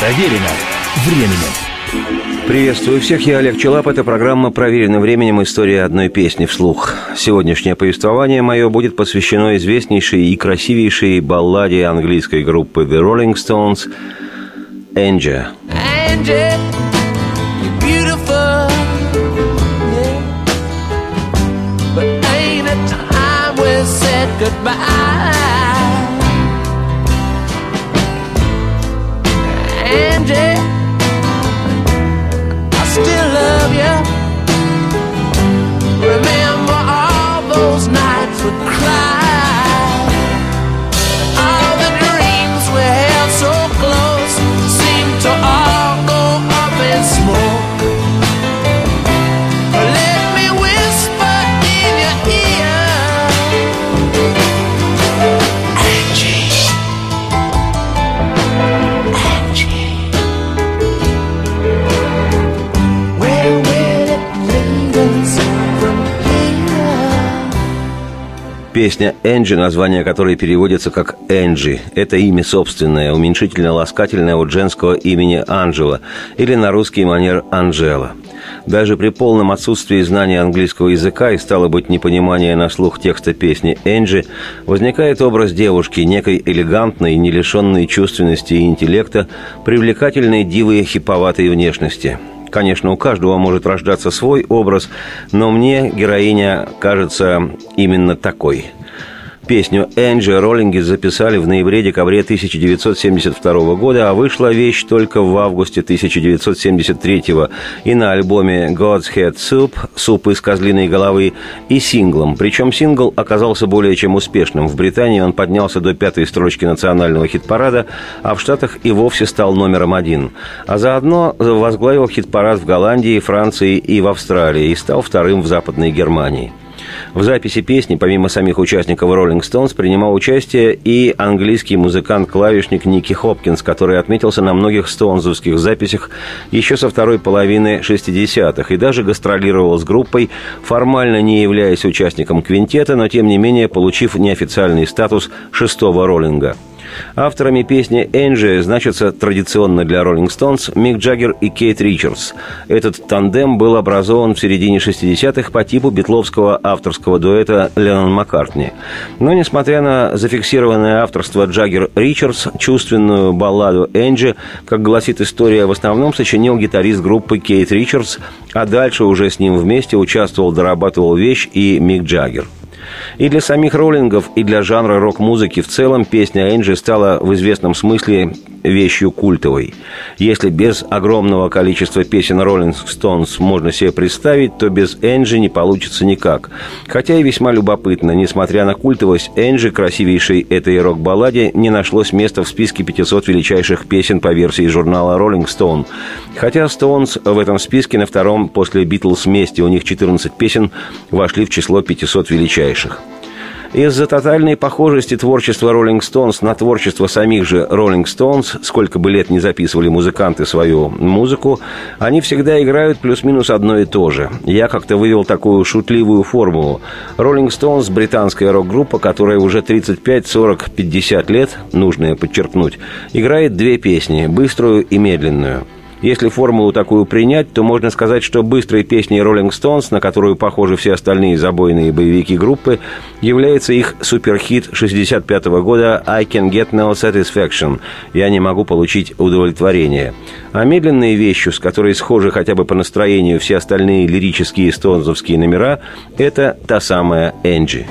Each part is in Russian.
Проверено временем. Приветствую всех, я Олег Челап. Это программа «Проверенным временем. История одной песни вслух». Сегодняшнее повествование мое будет посвящено известнейшей и красивейшей балладе английской группы The Rolling Stones «Angie». Angie, you're goodbye Angie still love you. Remember all those nights we cried. Песня «Энджи», название которой переводится как «Энджи». Это имя собственное, уменьшительно-ласкательное от женского имени Анжела или на русский манер Анжела. Даже при полном отсутствии знания английского языка и, стало быть, непонимания на слух текста песни «Энджи», возникает образ девушки, некой элегантной, не лишенной чувственности и интеллекта, привлекательной дивы хиповатой внешности – Конечно, у каждого может рождаться свой образ, но мне героиня кажется именно такой – Песню «Энджи» роллинги записали в ноябре-декабре 1972 года, а вышла вещь только в августе 1973 и на альбоме «God's Head Soup» «Суп из козлиной головы» и синглом. Причем сингл оказался более чем успешным. В Британии он поднялся до пятой строчки национального хит-парада, а в Штатах и вовсе стал номером один. А заодно возглавил хит-парад в Голландии, Франции и в Австралии и стал вторым в Западной Германии. В записи песни, помимо самих участников Rolling Stones, принимал участие и английский музыкант-клавишник Ники Хопкинс, который отметился на многих стоунзовских записях еще со второй половины 60-х и даже гастролировал с группой, формально не являясь участником квинтета, но тем не менее получив неофициальный статус шестого роллинга – Авторами песни «Энджи» значатся традиционно для «Rolling Stones» Мик Джаггер и Кейт Ричардс. Этот тандем был образован в середине 60-х по типу битловского авторского дуэта Леннон Маккартни. Но, несмотря на зафиксированное авторство Джаггер-Ричардс, чувственную балладу «Энджи», как гласит история, в основном сочинил гитарист группы Кейт Ричардс, а дальше уже с ним вместе участвовал, дорабатывал вещь и Мик Джаггер. И для самих роллингов, и для жанра рок-музыки в целом песня Энджи стала в известном смысле вещью культовой. Если без огромного количества песен Rolling Stones можно себе представить, то без Энджи не получится никак. Хотя и весьма любопытно, несмотря на культовость Энджи, красивейшей этой рок-балладе, не нашлось места в списке 500 величайших песен по версии журнала Rolling Stone. Хотя Stones в этом списке на втором после Битлз месте, у них 14 песен вошли в число 500 величайших. Из-за тотальной похожести творчества Rolling Stones на творчество самих же Rolling Stones, сколько бы лет не записывали музыканты свою музыку, они всегда играют плюс-минус одно и то же. Я как-то вывел такую шутливую формулу. Rolling Stones – британская рок-группа, которая уже 35, 40, 50 лет, нужно подчеркнуть, играет две песни – быструю и медленную – если формулу такую принять, то можно сказать, что быстрой песней Rolling Stones, на которую похожи все остальные забойные боевики группы, является их суперхит 65 -го года «I can get no satisfaction» «Я не могу получить удовлетворение». А медленной вещью, с которой схожи хотя бы по настроению все остальные лирические стоунзовские номера, это та самая «Энджи».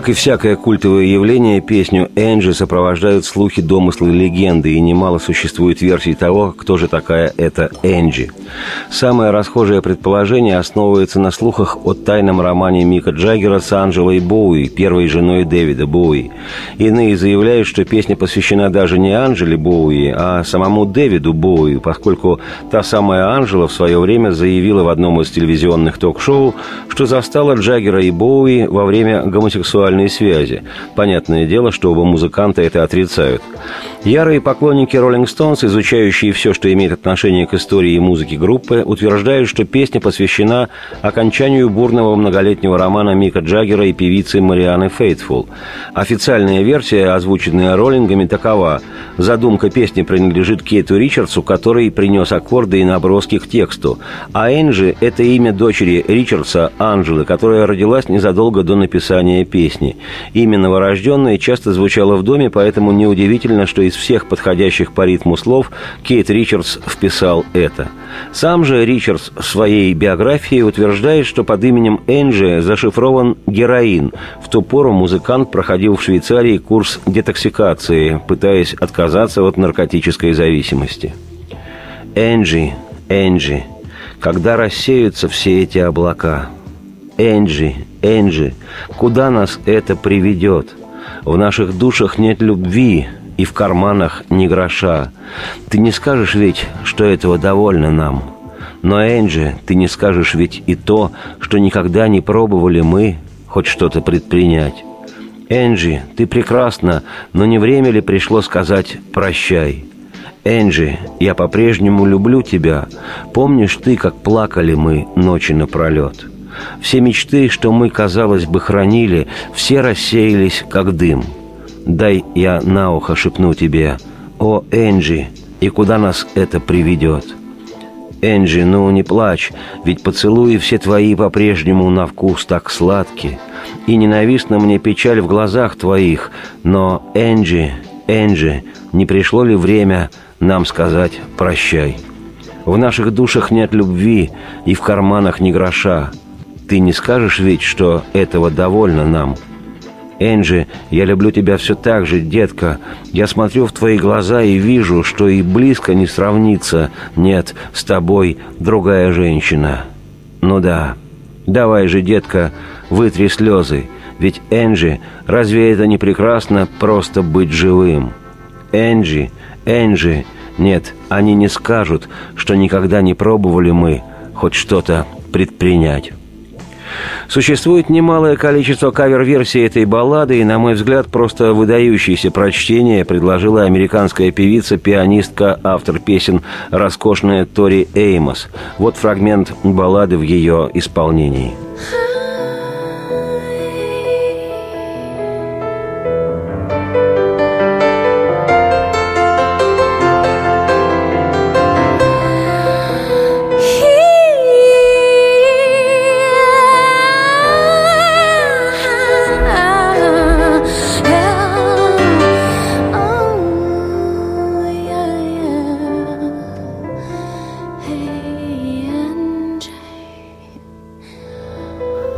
Как и всякое культовое явление, песню Энджи сопровождают слухи, домыслы, легенды, и немало существует версий того, кто же такая эта Энджи. Самое расхожее предположение основывается на слухах о тайном романе Мика Джаггера с Анджелой Боуи, первой женой Дэвида Боуи. Иные заявляют, что песня посвящена даже не Анджеле Боуи, а самому Дэвиду Боуи, поскольку та самая Анджела в свое время заявила в одном из телевизионных ток-шоу, что застала Джаггера и Боуи во время гомосексуального сексуальные связи. Понятное дело, что оба музыканта это отрицают. Ярые поклонники Rolling Stones, изучающие все, что имеет отношение к истории и музыке группы, утверждают, что песня посвящена окончанию бурного многолетнего романа Мика Джаггера и певицы Марианы Фейтфул. Официальная версия, озвученная роллингами, такова. Задумка песни принадлежит Кейту Ричардсу, который принес аккорды и наброски к тексту. А Энджи – это имя дочери Ричардса, Анжелы, которая родилась незадолго до написания песни. Имя новорожденное часто звучало в доме, поэтому неудивительно, что из всех подходящих по ритму слов Кейт Ричардс вписал это. Сам же Ричардс в своей биографии утверждает, что под именем Энджи зашифрован героин. В ту пору музыкант проходил в Швейцарии курс детоксикации, пытаясь отказаться от наркотической зависимости. Энджи, Энджи, когда рассеются все эти облака – Энджи, Энджи, куда нас это приведет? В наших душах нет любви, и в карманах ни гроша. Ты не скажешь ведь, что этого довольно нам. Но, Энджи, ты не скажешь ведь и то, что никогда не пробовали мы хоть что-то предпринять. Энджи, ты прекрасна, но не время ли пришло сказать «прощай»? Энджи, я по-прежнему люблю тебя. Помнишь ты, как плакали мы ночи напролет?» Все мечты, что мы, казалось бы, хранили, все рассеялись, как дым. Дай я на ухо шепну тебе, «О, Энджи, и куда нас это приведет?» «Энджи, ну не плачь, ведь поцелуи все твои по-прежнему на вкус так сладкие, и ненавистна мне печаль в глазах твоих, но, Энджи, Энджи, не пришло ли время нам сказать «прощай»?» В наших душах нет любви и в карманах ни гроша. Ты не скажешь ведь, что этого довольно нам? Энджи, я люблю тебя все так же, детка. Я смотрю в твои глаза и вижу, что и близко не сравнится. Нет, с тобой другая женщина. Ну да, давай же, детка, вытри слезы. Ведь, Энджи, разве это не прекрасно просто быть живым? Энджи, Энджи, нет, они не скажут, что никогда не пробовали мы хоть что-то предпринять. Существует немалое количество кавер-версий этой баллады, и, на мой взгляд, просто выдающееся прочтение предложила американская певица, пианистка, автор песен «Роскошная Тори Эймос». Вот фрагмент баллады в ее исполнении.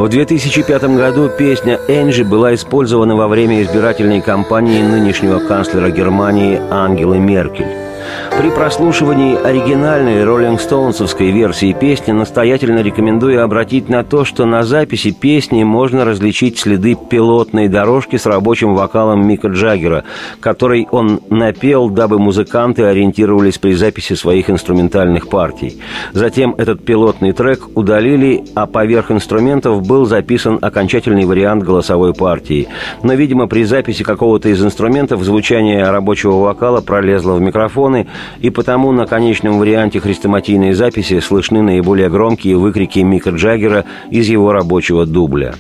В 2005 году песня «Энджи» была использована во время избирательной кампании нынешнего канцлера Германии Ангелы Меркель. При прослушивании оригинальной роллингстоунсовской версии песни настоятельно рекомендую обратить на то, что на записи песни можно различить следы пилотной дорожки с рабочим вокалом Мика Джаггера, который он напел, дабы музыканты ориентировались при записи своих инструментальных партий. Затем этот пилотный трек удалили, а поверх инструментов был записан окончательный вариант голосовой партии. Но, видимо, при записи какого-то из инструментов звучание рабочего вокала пролезло в микрофоны, и потому на конечном варианте хрестоматийной записи слышны наиболее громкие выкрики Мика Джаггера из его рабочего дубля.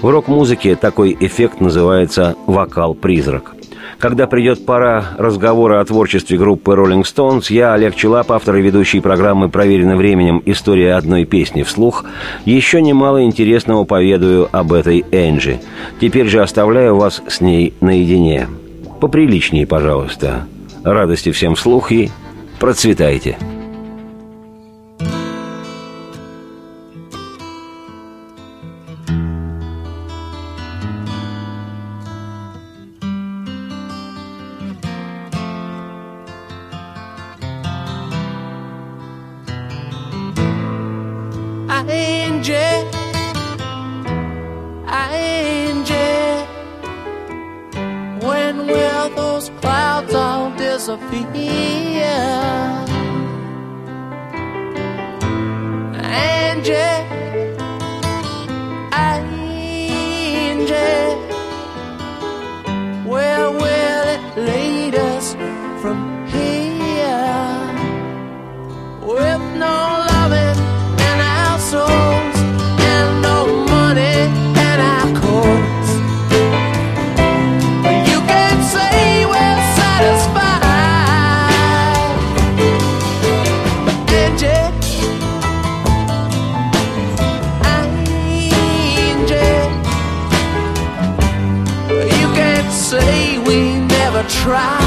В рок-музыке такой эффект называется «вокал-призрак». Когда придет пора разговора о творчестве группы Rolling Stones, я, Олег Челап, автор и ведущий программы «Проверено временем. История одной песни вслух», еще немало интересного поведаю об этой Энджи. Теперь же оставляю вас с ней наедине. Поприличнее, пожалуйста. Радости всем вслух и процветайте! angel Sophia. Angel, angel, where will it lead us from try.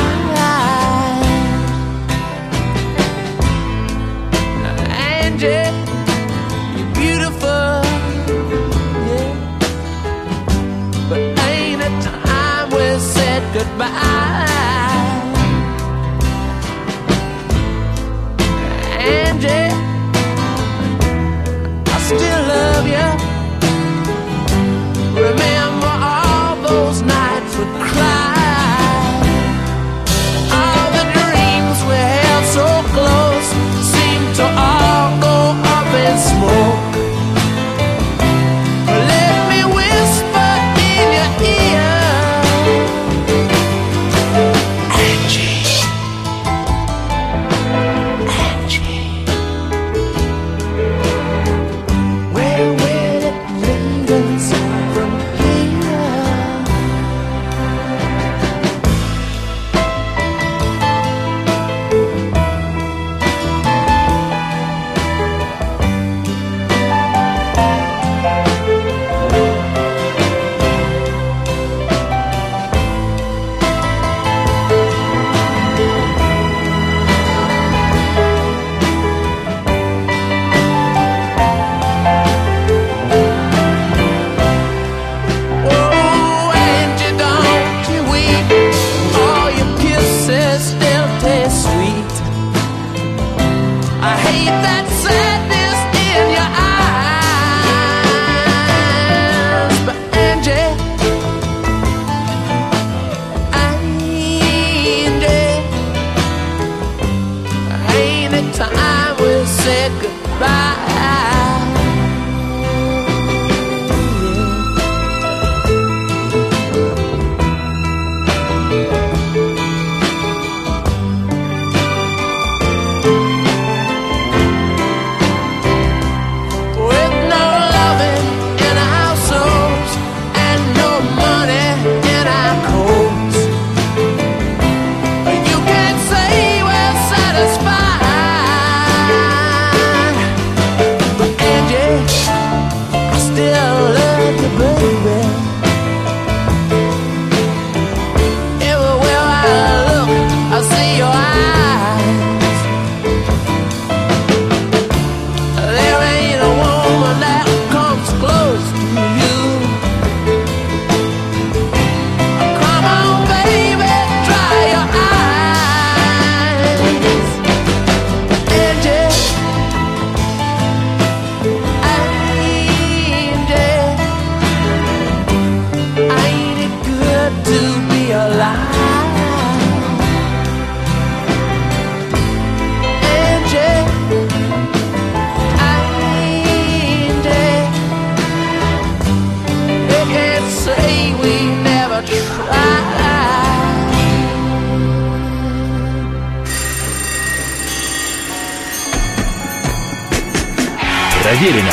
проверено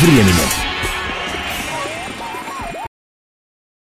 временем.